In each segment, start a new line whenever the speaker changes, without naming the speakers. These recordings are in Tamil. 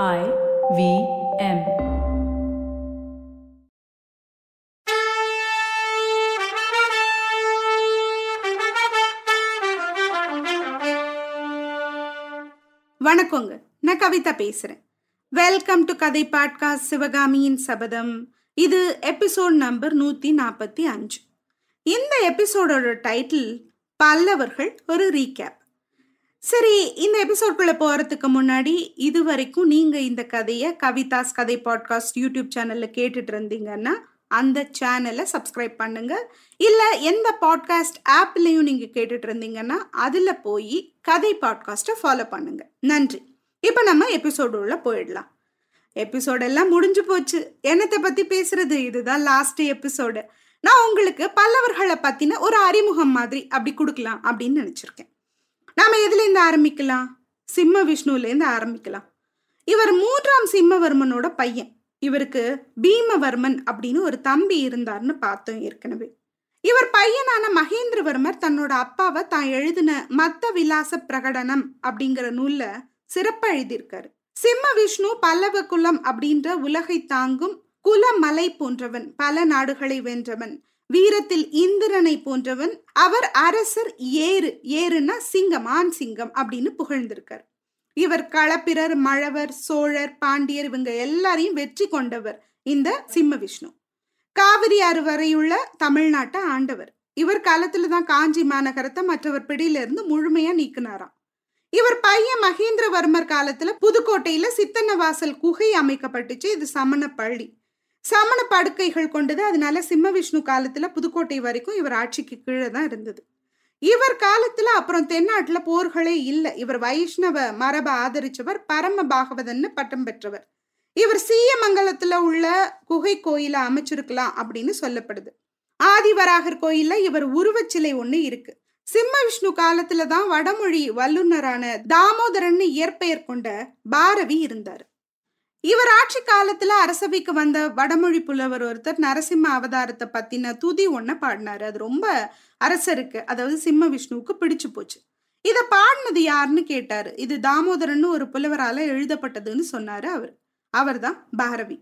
I V M.
வணக்கங்க. நான் கவிதா பேசுறேன். வெல்கம் டு கதை பாட்காஸ்ட் சிவகாமியின் சபதம் இது எபிசோட் நம்பர் நூத்தி நாற்பத்தி அஞ்சு. இந்த எபிசோடோட டைட்டில் பல்லவர்கள் ஒரு ரீகேப் சரி இந்த எபிசோட்குள்ள போறதுக்கு முன்னாடி இது வரைக்கும் நீங்க இந்த கதையை கவிதாஸ் கதை பாட்காஸ்ட் யூடியூப் சேனல்ல கேட்டுட்டு இருந்தீங்கன்னா அந்த சேனலை சப்ஸ்கிரைப் பண்ணுங்க. இல்ல எந்த பாட்காஸ்ட் ஆப்லயும் நீங்க கேட்டுட்டு இருந்தீங்கன்னா அதுல போய் கதை பாட்காஸ்ட்டை ஃபாலோ பண்ணுங்க. நன்றி. இப்போ நம்ம எபிசோடு உள்ள போயிடலாம். எபிசோட் எல்லாம் முடிஞ்சு போச்சு. என்னத்தை பத்தி பேசுறது? இதுதான் லாஸ்ட் எபிசோடு நான் உங்களுக்கு பல்லவர்களை பத்தின ஒரு அறிமுகம் மாதிரி அப்படி கொடுக்கலாம் அப்படின்னு நினைச்சிருக்கேன். நாம எதுலேருந்து ஆரம்பிக்கலாம்? சிம்ம விஷ்ணுலேருந்து ஆரம்பிக்கலாம். இவர் மூன்றாம் சிம்மவர்மனோட பையன். இவருக்கு பீமவர்மன் அப்படின்னு ஒரு தம்பி இருந்தார்னு பார்த்தோம் ஏற்கனவே. இவர் பையனான மகேந்திரவர்மர் தன்னோட அப்பாவை தான் எழுதின மத்த விலாச பிரகடனம் அப்படிங்கிற நூல்ல சிறப்பு எழுதியிருக்காரு. சிம்ம விஷ்ணு பல்லவ குலம் அப்படின்ற உலகை தாங்கும் குல மலை போன்றவன் பல நாடுகளை வென்றவன் வீரத்தில் இந்திரனை போன்றவன் அவர் அரசர் ஏறு ஏறுனா சிங்கம் ஆண் சிங்கம் அப்படின்னு புகழ்ந்திருக்கார். இவர் களப்பிரர் மழவர் சோழர் பாண்டியர் இவங்க எல்லாரையும் வெற்றி கொண்டவர் இந்த சிம்ம விஷ்ணு. காவிரி ஆறு வரையுள்ள தமிழ்நாட்டை ஆண்டவர். இவர் காலத்துல தான் காஞ்சி மாநகரத்தை மற்றவர் பிடியில இருந்து முழுமையா நீக்கினாராம். இவர் பையன் மகேந்திரவர்மர் காலத்துல புதுக்கோட்டையில சித்தன்னவாசல் குகை அமைக்கப்பட்டுச்சு இது சமண பள்ளி. சமண படுக்கைகள் கொண்டது. அதனால சிம்ம விஷ்ணு காலத்துல புதுக்கோட்டை வரைக்கும் இவர் ஆட்சிக்கு கீழே தான் இருந்தது. இவர் காலத்துல அப்புறம் தென்னாட்டுல போர்களே இல்லை. இவர் வைஷ்ணவ மரபை ஆதரிச்சவர் பரம பாகவதன்னு பட்டம் பெற்றவர். இவர் சீயமங்கலத்துல உள்ள குகை கோயில அமைச்சிருக்கலாம் அப்படின்னு சொல்லப்படுது. ஆதிவராகர் கோயில்ல இவர் உருவச்சிலை ஒண்ணு இருக்கு. சிம்ம விஷ்ணு காலத்துல தான் வடமொழி வல்லுநரான தாமோதரன் இயற்பெயர் கொண்ட பாரவி இருந்தார். இவர் ஆட்சி காலத்துல அரசவைக்கு வந்த வடமொழி புலவர் ஒருத்தர் நரசிம்ம அவதாரத்தை பத்தின துதி ஒன்ன பாடினாரு. அது ரொம்ப அரசருக்கு அதாவது சிம்ம விஷ்ணுவுக்கு பிடிச்சு போச்சு. இத பாடினது யாருன்னு கேட்டாரு. இது தாமோதரன் ஒரு புலவரால எழுதப்பட்டதுன்னு சொன்னாரு அவர். அவர் தான் பாரவி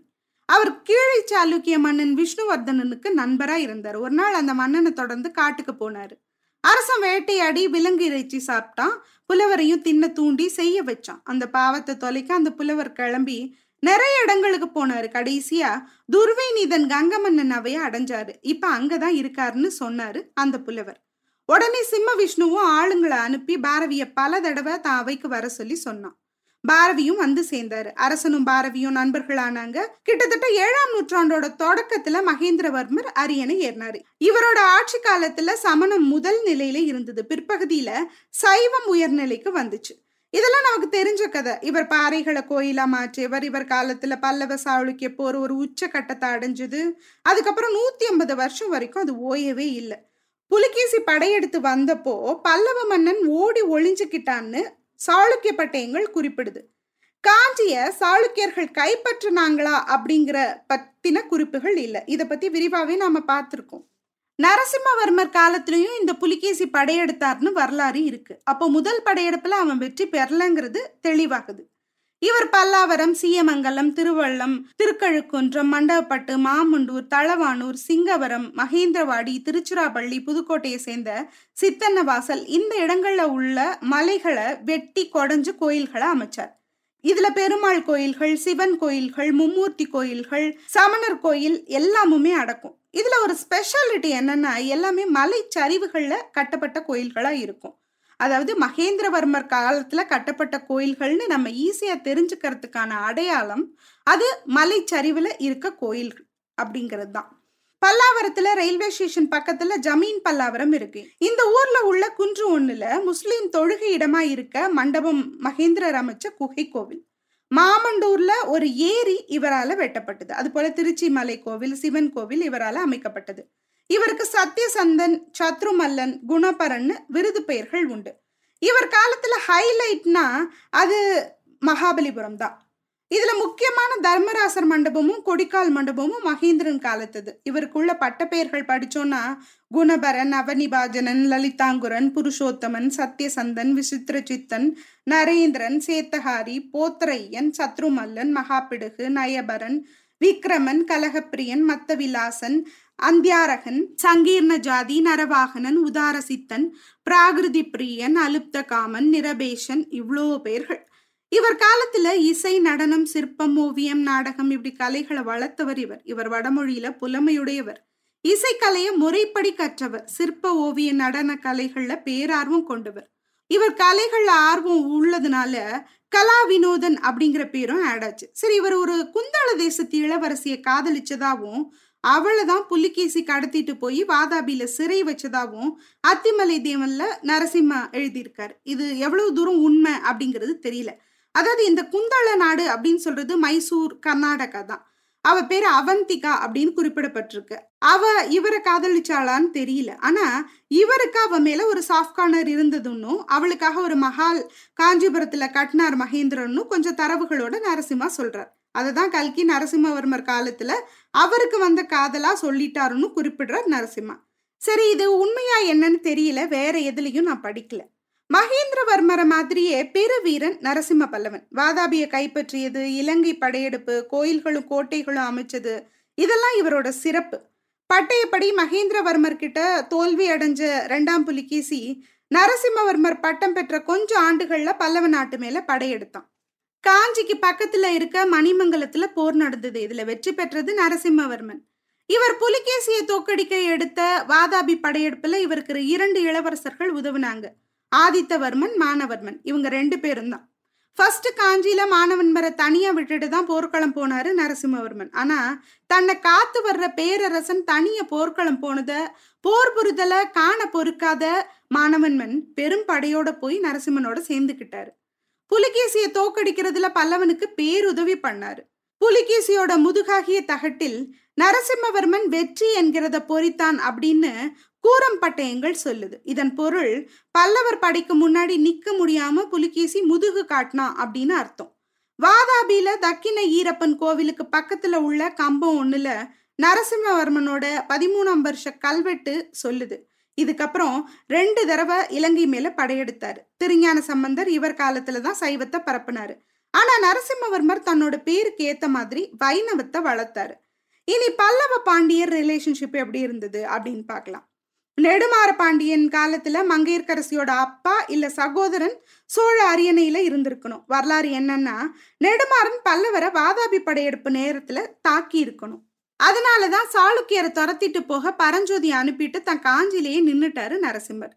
அவர் கீழே சாளுக்கிய மன்னன் விஷ்ணுவர்தனனுக்கு நண்பரா இருந்தார். ஒரு நாள் அந்த மன்னனை தொடர்ந்து காட்டுக்கு போனாரு. அரசன் வேட்டையாடி விலங்கு இறைச்சி சாப்பிட்டான். புலவரையும் தின்ன தூண்டி செய்ய வச்சான். அந்த பாவத்தை தொலைக்க அந்த புலவர் கிளம்பி நிறைய இடங்களுக்கு போனாரு கடைசியா. துர்வைநீதன் கங்கமன்னன் அவைய அடைஞ்சாரு. இப்ப அங்கதான் இருக்காருன்னு சொன்னாரு அந்த புலவர். உடனே சிம்ம விஷ்ணுவும் ஆளுங்களை அனுப்பி பாரவிய பல தடவை தான் அவைக்கு வர சொல்லி சொன்னான். பாரவியும் வந்து சேர்ந்தாரு. அரசனும் பாரவியும் நண்பர்களானாங்க. கிட்டத்தட்ட ஏழாம் நூற்றாண்டோட தொடக்கத்துல மகேந்திரவர்மர் அரியணை ஏறினாரு. இவரோட ஆட்சி காலத்துல சமணம் முதல் நிலையில இருந்தது. பிற்பகுதியில சைவம் உயர்நிலைக்கு வந்துச்சு. இதெல்லாம் நமக்கு தெரிஞ்ச கதை. இவர் பாறைகளை கோயிலா மாற்றியவர் இவர் காலத்துல பல்லவ சாளுக்கிய போர் ஒரு உச்ச கட்டத்தை அடைஞ்சது. அதுக்கப்புறம் நூத்தி ஐம்பது வருஷம் வரைக்கும் அது ஓயவே இல்லை. புலிகேசி படையெடுத்து வந்தப்போ பல்லவ மன்னன் ஓடி ஒளிஞ்சுக்கிட்டான்னு சாளுக்கிய பட்டயங்கள் குறிப்பிடுது. காஞ்சிய சாளுக்கியர்கள் கைப்பற்றினாங்களா அப்படிங்கிற பத்தின குறிப்புகள் இல்லை. இதை பத்தி விரிவாவே நாம பார்த்துருக்கோம். நரசிம்மவர்மர் காலத்திலையும் இந்த புலிகேசி படையெடுத்தார்னு வரலாறு இருக்கு. அப்போ முதல் படையெடுப்புல அவன் வெற்றி பெறலங்கிறது தெளிவாகுது. இவர் பல்லாவரம் சீயமங்கலம் திருவள்ளம் திருக்கழுக்குன்றம் மண்டபப்பட்டு மாமுண்டூர் தளவானூர் சிங்கவரம் மகேந்திரவாடி திருச்சிராப்பள்ளி புதுக்கோட்டையை சேர்ந்த சித்தன்னவாசல் இந்த இடங்கள்ல உள்ள மலைகளை வெட்டி கொடைஞ்சு கோயில்களை அமைச்சார். இதுல பெருமாள் கோயில்கள் சிவன் கோயில்கள் மும்மூர்த்தி கோயில்கள் சமணர் கோயில் எல்லாமுமே அடக்கும். இதுல ஒரு ஸ்பெஷாலிட்டி என்னன்னா எல்லாமே மலை சரிவுகள்ல கட்டப்பட்ட கோயில்களா இருக்கும். அதாவது மகேந்திரவர்மர் காலத்துல கட்டப்பட்ட கோயில்கள்னு நம்ம ஈஸியா தெரிஞ்சுக்கிறதுக்கான அடையாளம் அது மலை சரிவுல இருக்க கோயில்கள் அப்படிங்கிறது தான் பல்லாவரத்துல ரயில்வே ஸ்டேஷன் பக்கத்துல ஜமீன் பல்லாவரம் இருக்கு. இந்த ஊர்ல உள்ள குன்று ஒண்ணுல முஸ்லீம் தொழுகை இடமா இருக்க மண்டபம் மகேந்திரர் அமைச்ச குகை கோவில். மாமண்டூர்ல ஒரு ஏரி இவரால வெட்டப்பட்டது. அது போல திருச்சி மலை கோவில் சிவன் கோவில் இவரால அமைக்கப்பட்டது. இவருக்கு சத்யசந்தன் சத்ருமல்லன் குணபரன் விருது பெயர்கள் உண்டு. இவர் காலத்துல ஹைலைட்னா அது மகாபலிபுரம் தான். இதுல முக்கியமான தர்மராசர் மண்டபமும் கொடிக்கால் மண்டபமும் மகேந்திரன் காலத்தது. இவருக்குள்ள பட்டப்பெயர்கள் படிச்சோம்னா குணபரன் அவனிபாஜனன் லலிதாங்குரன் புருஷோத்தமன் சத்யசந்தன் விசித்திர சித்தன் நரேந்திரன் சேத்தஹாரி போத்தரையன் சத்ருமல்லன் மகாபிடுகு நயபரன் விக்ரமன் கலகப்பிரியன் மத்தவிலாசன் அந்தியாரகன் சங்கீர்ண ஜாதி நரவாகனன் உதாரசித்தன் பிராகிருதி பிரியன் அலுப்த காமன் நிரபேஷன் இவ்வளோ பேர்கள். இவர் காலத்துல இசை நடனம் சிற்பம் ஓவியம் நாடகம் இப்படி கலைகளை வளர்த்தவர் இவர். இவர் வடமொழியில புலமையுடையவர். இசைக்கலையை முறைப்படி கற்றவர். சிற்ப ஓவிய நடன கலைகள்ல பேரார்வம் கொண்டவர். இவர் கலைகள்ல ஆர்வம் உள்ளதுனால கலா வினோதன் அப்படிங்கிற பேரும் ஆட் ஆச்சு. சரி இவர் ஒரு குந்தாள தேசத்து இளவரசியை காதலிச்சதாவும் அவளை தான் புலிகேசி கடத்திட்டு போய் வாதாபியில சிறை வச்சதாவும் அத்திமலை தேவன்ல நரசிம்மா எழுதியிருக்காரு. இது எவ்வளவு தூரம் உண்மை அப்படிங்கிறது தெரியல. அதாவது இந்த குந்தள நாடு அப்படின்னு சொல்றது மைசூர் கர்நாடகா தான். அவ பேரு அவந்திகா அப்படின்னு குறிப்பிடப்பட்டிருக்கு. அவ இவரை காதலிச்சாளான்னு தெரியல. ஆனா இவருக்கு அவ மேல ஒரு சாஃப்ட் கார்னர் இருந்ததுன்னும் அவளுக்காக ஒரு மஹால் காஞ்சிபுரத்துல கட்டினார் மகேந்திரன்னு கொஞ்சம் தரவுகளோட நரசிம்மா சொல்றார். அததான் கல்கி நரசிம்மவர்மர் காலத்துல அவருக்கு வந்த காதலா சொல்லிட்டாருன்னு குறிப்பிடுறார் நரசிம்மா. சரி இது உண்மையா என்னன்னு தெரியல. வேற எதுலையும் நான் படிக்கல. மகேந்திரவர்மரை மாதிரியே பெருவீரன் நரசிம்ம பல்லவன். வாதாபியை கைப்பற்றியது இலங்கை படையெடுப்பு கோயில்களும் கோட்டைகளும் அமைச்சது இதெல்லாம் இவரோட சிறப்பு. பட்டயப்படி மகேந்திரவர்மர் கிட்ட தோல்வி அடைஞ்ச ரெண்டாம் புலிகேசி நரசிம்மவர்மர் பட்டம் பெற்ற கொஞ்சம் ஆண்டுகள்ல பல்லவ நாட்டு மேல படையெடுத்தான். காஞ்சிக்கு பக்கத்துல இருக்க மணிமங்கலத்துல போர் நடந்தது. இதுல வெற்றி பெற்றது நரசிம்மவர்மன். இவர் புலிகேசியை தோக்கடிக்க எடுத்த வாதாபி படையெடுப்புல இவருக்கு இரண்டு இளவரசர்கள் உதவுனாங்க. ஆதித்தவர்மன் மானவர்மன் இவங்க ரெண்டு பேரும் தான் ஃபர்ஸ்ட் காஞ்சியில மாணவன்மரை தனியா விட்டுட்டு தான் போர்க்களம் போனாரு நரசிம்மவர்மன். ஆனா தன்னை காத்து வர்ற பேரரசன் தனிய போர்க்களம் போனத போர் புரிதல காண பொறுக்காத மாணவன்மன் பெரும் படையோட போய் நரசிம்மனோட சேர்ந்துக்கிட்டாரு. புலிகேசியை தோக்கடிக்கிறதுல பல்லவனுக்கு பேருதவி பண்ணாரு. புலிகேசியோட முதுகாகிய தகட்டில் நரசிம்மவர்மன் வெற்றி என்கிறத பொறித்தான் அப்படின்னு கூரம்பட்டயங்கள் சொல்லுது. இதன் பொருள் பல்லவர் படைக்கு முன்னாடி நிக்க முடியாம புலிகேசி முதுகு காட்டினா அப்படின்னு அர்த்தம். வாதாபியில தக்கின ஈரப்பன் கோவிலுக்கு பக்கத்துல உள்ள கம்பம் ஒண்ணுல நரசிம்மவர்மனோட பதிமூணாம் வருஷ கல்வெட்டு சொல்லுது. இதுக்கப்புறம் ரெண்டு தடவை இலங்கை மேல படையெடுத்தாரு. திருஞான சம்பந்தர் இவர் காலத்துல தான் சைவத்தை பரப்புனாரு. ஆனா நரசிம்மவர்மர் தன்னோட பேருக்கு ஏத்த மாதிரி வைணவத்தை வளர்த்தாரு. இனி பல்லவ பாண்டியர் ரிலேஷன்ஷிப் எப்படி இருந்தது அப்படின்னு பார்க்கலாம். நெடுமாற பாண்டியன் காலத்துல மங்கையர்கரசியோட அப்பா இல்ல சகோதரன் சோழ அரியணையில இருந்திருக்கணும். வரலாறு என்னன்னா நெடுமாறன் பல்லவரை வாதாபி படையெடுப்பு நேரத்துல தாக்கி இருக்கணும். அதனாலதான் சாளுக்கியரை துரத்திட்டு போக பரஞ்சோதி அனுப்பிட்டு தன் காஞ்சிலேயே நின்னுட்டாரு நரசிம்மர்.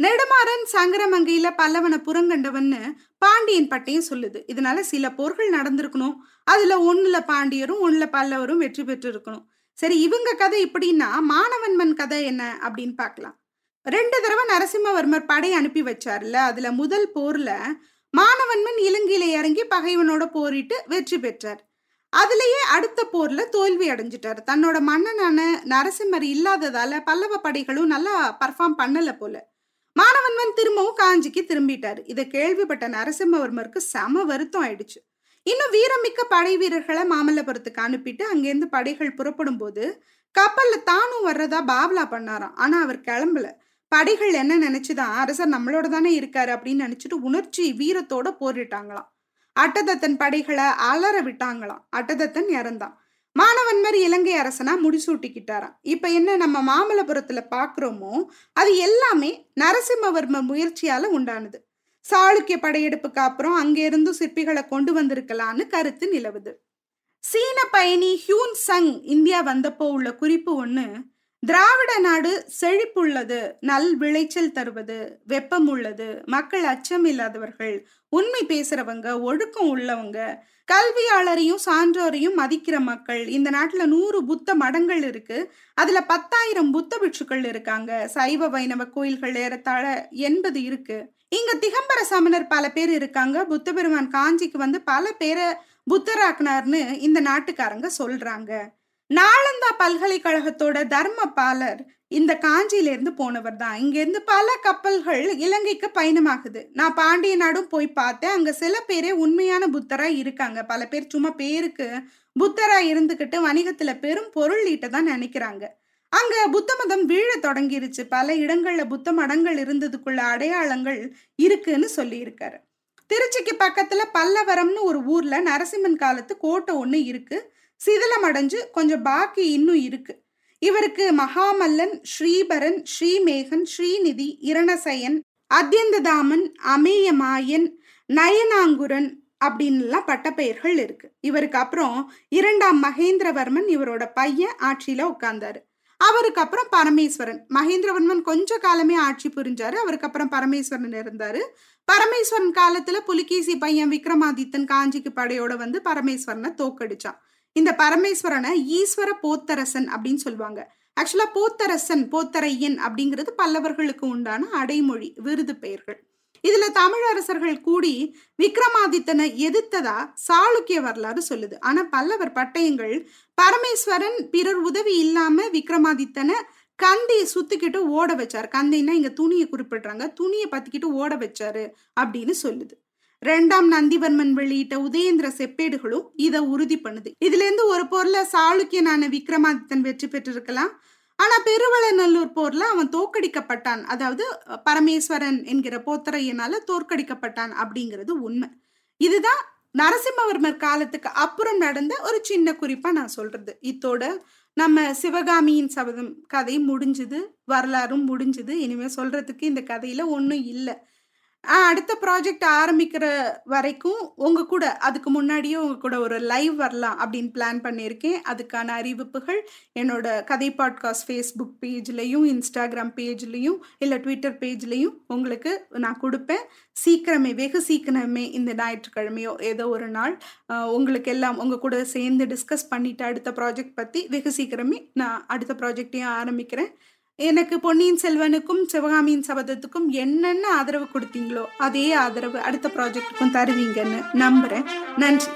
நெடுமாறன் சங்கரமங்கையில பல்லவனை புறங்கண்டவன்னு பாண்டியன் பட்டையும் சொல்லுது. இதனால சில போர்கள் நடந்திருக்கணும். அதுல ஒண்ணுல பாண்டியரும் ஒண்ணுல பல்லவரும் வெற்றி பெற்று இருக்கணும் சரி இவங்க கதை இப்படின்னா மாணவன்மன் கதை என்ன அப்படின்னு பார்க்கலாம். ரெண்டு தடவை நரசிம்மவர்மர் படை அனுப்பி வச்சார்ல அதுல முதல் போர்ல மாணவன்மன் இலங்கையில இறங்கி பகைவனோட போரிட்டு வெற்றி பெற்றார். அதுலேயே அடுத்த போர்ல தோல்வி அடைஞ்சிட்டார். தன்னோட மன்னனான நரசிம்மர் இல்லாததால பல்லவ படைகளும் நல்லா பர்ஃபார்ம் பண்ணல போல. மாணவன்மன் திரும்பவும் காஞ்சிக்கு திரும்பிட்டார். இதை கேள்விப்பட்ட நரசிம்மவர்மருக்கு செம வருத்தம் ஆயிடுச்சு. இன்னும் வீரமிக்க படை வீரர்களை மாமல்லபுரத்துக்கு அனுப்பிட்டு அங்கேருந்து படைகள் புறப்படும் போது கப்பல்ல தானும் வர்றதா பாவலா பண்ணாராம். ஆனா அவர் கிளம்பல. படைகள் என்ன நினைச்சுதான் அரசர் நம்மளோட தானே இருக்காரு அப்படின்னு நினைச்சிட்டு உணர்ச்சி வீரத்தோட போரிட்டாங்களாம். அட்டதத்தன் படைகளை அலற விட்டாங்களாம். அட்டதத்தன் இறந்தான். மாணவன்மர் இலங்கை அரசனா முடிசூட்டிக்கிட்டாராம். இப்ப என்ன நம்ம மாமல்லபுரத்துல பாக்குறோமோ அது எல்லாமே நரசிம்மவர்ம முயற்சியால உண்டானது. சாளுக்கிய படையெடுப்புக்கு அப்புறம் அங்கிருந்து சிற்பிகளை கொண்டு வந்திருக்கலான்னு கருத்து நிலவுது. சீன பயணி ஹியூன் சங் இந்தியா வந்தப்போ உள்ள குறிப்பு ஒன்று திராவிட நாடு செழிப்புள்ளது நல் விளைச்சல் தருவது வெப்பம் உள்ளது மக்கள் அச்சம் இல்லாதவர்கள் உண்மை பேசுறவங்க ஒழுக்கம் உள்ளவங்க கல்வியாளரையும் சான்றோரையும் மதிக்கிற மக்கள். இந்த நாட்டுல நூறு புத்த மடங்கள் இருக்கு. அதுல பத்தாயிரம் புத்த பிட்சுக்கள் இருக்காங்க. சைவ வைணவ கோயில்கள் ஏறத்தாழ எண்பது இருக்கு. இங்க திகம்பர சமணர் பல பேர் இருக்காங்க. புத்த பெருமான் காஞ்சிக்கு வந்து பல பேரை புத்தராக்குனார்னு இந்த நாட்டுக்காரங்க சொல்றாங்க. நாளந்தா பல்கலைக்கழகத்தோட தர்மபாலர் இந்த காஞ்சியிலேருந்து போனவர் தான். இங்கேருந்து பல கப்பல்கள் இலங்கைக்கு பயணமாகுது. நான் பாண்டிய நாடும் போய் பார்த்தேன். அங்கே சில பேரே உண்மையான புத்தராக இருக்காங்க. பல பேர் சும்மா பேருக்கு புத்தராக இருந்துக்கிட்டு வணிகத்தில் பெரும் பொருள் ஈட்ட தான் நினைக்கிறாங்க. அங்கே புத்த மதம் வீழ தொடங்கிருச்சு. பல இடங்களில் புத்த மடங்கள் இருந்ததுக்குள்ள அடையாளங்கள் இருக்குன்னு சொல்லியிருக்காரு. திருச்சிக்கு பக்கத்தில் பல்லவரம்னு ஒரு ஊரில் நரசிம்மன் காலத்து கோட்டை ஒன்று இருக்குது சிதிலம் அடைஞ்சு கொஞ்சம் பாக்கி இன்னும் இருக்கு. இவருக்கு மகாமல்லன் ஸ்ரீபரன் ஸ்ரீமேகன் ஸ்ரீநிதி இரணசயன் அத்தியந்ததாமன் அமேயமாயன் நயனாங்குரன் அப்படின்லாம் பட்டப்பெயர்கள் இருக்கு. இவருக்கு அப்புறம் இரண்டாம் மகேந்திரவர்மன் இவரோட பையன் ஆட்சியில உட்கார்ந்தாரு. அவருக்கு அப்புறம் பரமேஸ்வரன். மகேந்திரவர்மன் கொஞ்ச காலமே ஆட்சி புரிஞ்சாரு. அவருக்கு அப்புறம் பரமேஸ்வரன் இருந்தாரு. பரமேஸ்வரன் காலத்துல புலிகேசி பையன் விக்ரமாதித்தன் காஞ்சிக்கு படையோட வந்து பரமேஸ்வரனை தோக்கடிச்சான். இந்த பரமேஸ்வரனை ஈஸ்வர போத்தரசன் அப்படின்னு சொல்லுவாங்க. ஆக்சுவலா போத்தரசன் போத்தரையன் அப்படிங்கிறது பல்லவர்களுக்கு உண்டான அடைமொழி விருது பெயர்கள். இதுல தமிழரசர்கள் கூடி விக்ரமாதித்தனை எதிர்த்ததா சாளுக்கிய வரலாறு சொல்லுது. ஆனா பல்லவர் பட்டயங்கள் பரமேஸ்வரன் பிறர் உதவி இல்லாம விக்ரமாதித்தனை கந்தையை சுத்திக்கிட்டு ஓட வச்சாரு. கந்தைன்னா இங்க துணியை குறிப்பிடுறாங்க. துணியை பத்திக்கிட்டு ஓட வச்சாரு அப்படின்னு சொல்லுது. ரெண்டாம் நந்திவர்மன் வெளியிட்ட உதயேந்திர செப்பேடுகளும் இதை உறுதி பண்ணுது. இதுல இருந்து ஒரு போர்ல சாளுக்கியனான விக்ரமாதித்தன் வெற்றி பெற்றிருக்கலாம். ஆனா பெருவளநல்லூர் போர்ல அவன் தோற்கடிக்கப்பட்டான். அதாவது பரமேஸ்வரன் என்கிற போத்தரையனால தோற்கடிக்கப்பட்டான் அப்படிங்கிறது உண்மை. இதுதான் நரசிம்மவர்மர் காலத்துக்கு அப்புறம் நடந்த ஒரு சின்ன குறிப்பா நான் சொல்றது. இத்தோட நம்ம சிவகாமியின் சபதம் கதை முடிஞ்சுது. வரலாறும் முடிஞ்சுது. இனிமே சொல்றதுக்கு இந்த கதையில ஒன்றும் இல்லை. அடுத்த ப்ராஜெக்ட் ஆரம்பிக்கிற வரைக்கும் உங்க கூட அதுக்கு முன்னாடியே உங்க கூட ஒரு லைவ் வரலாம் அப்படின்னு பிளான் பண்ணியிருக்கேன். அதுக்கான அறிவிப்புகள் என்னோட கதை பாட்காஸ்ட் ஃபேஸ்புக் பேஜ்லையும் இன்ஸ்டாகிராம் பேஜ்லையும் இல்லை ட்விட்டர் பேஜ்லையும் உங்களுக்கு நான் கொடுப்பேன். சீக்கிரமே வெகு சீக்கிரமே இந்த ஞாயிற்றுக்கிழமையோ ஏதோ ஒரு நாள் உங்களுக்கு எல்லாம் உங்க கூட சேர்ந்து டிஸ்கஸ் பண்ணிட்டு அடுத்த ப்ராஜெக்ட் பற்றி வெகு சீக்கிரமே நான் அடுத்த ப்ராஜெக்டையும் ஆரம்பிக்கிறேன். எனக்கு பொன்னியின் செல்வனுக்கும் சிவகாமியின் சபதத்துக்கும் என்னென்ன ஆதரவு கொடுத்தீங்களோ அதே ஆதரவு அடுத்த ப்ராஜெக்ட்டுக்கும் தருவீங்கன்னு நம்புறேன். நன்றி.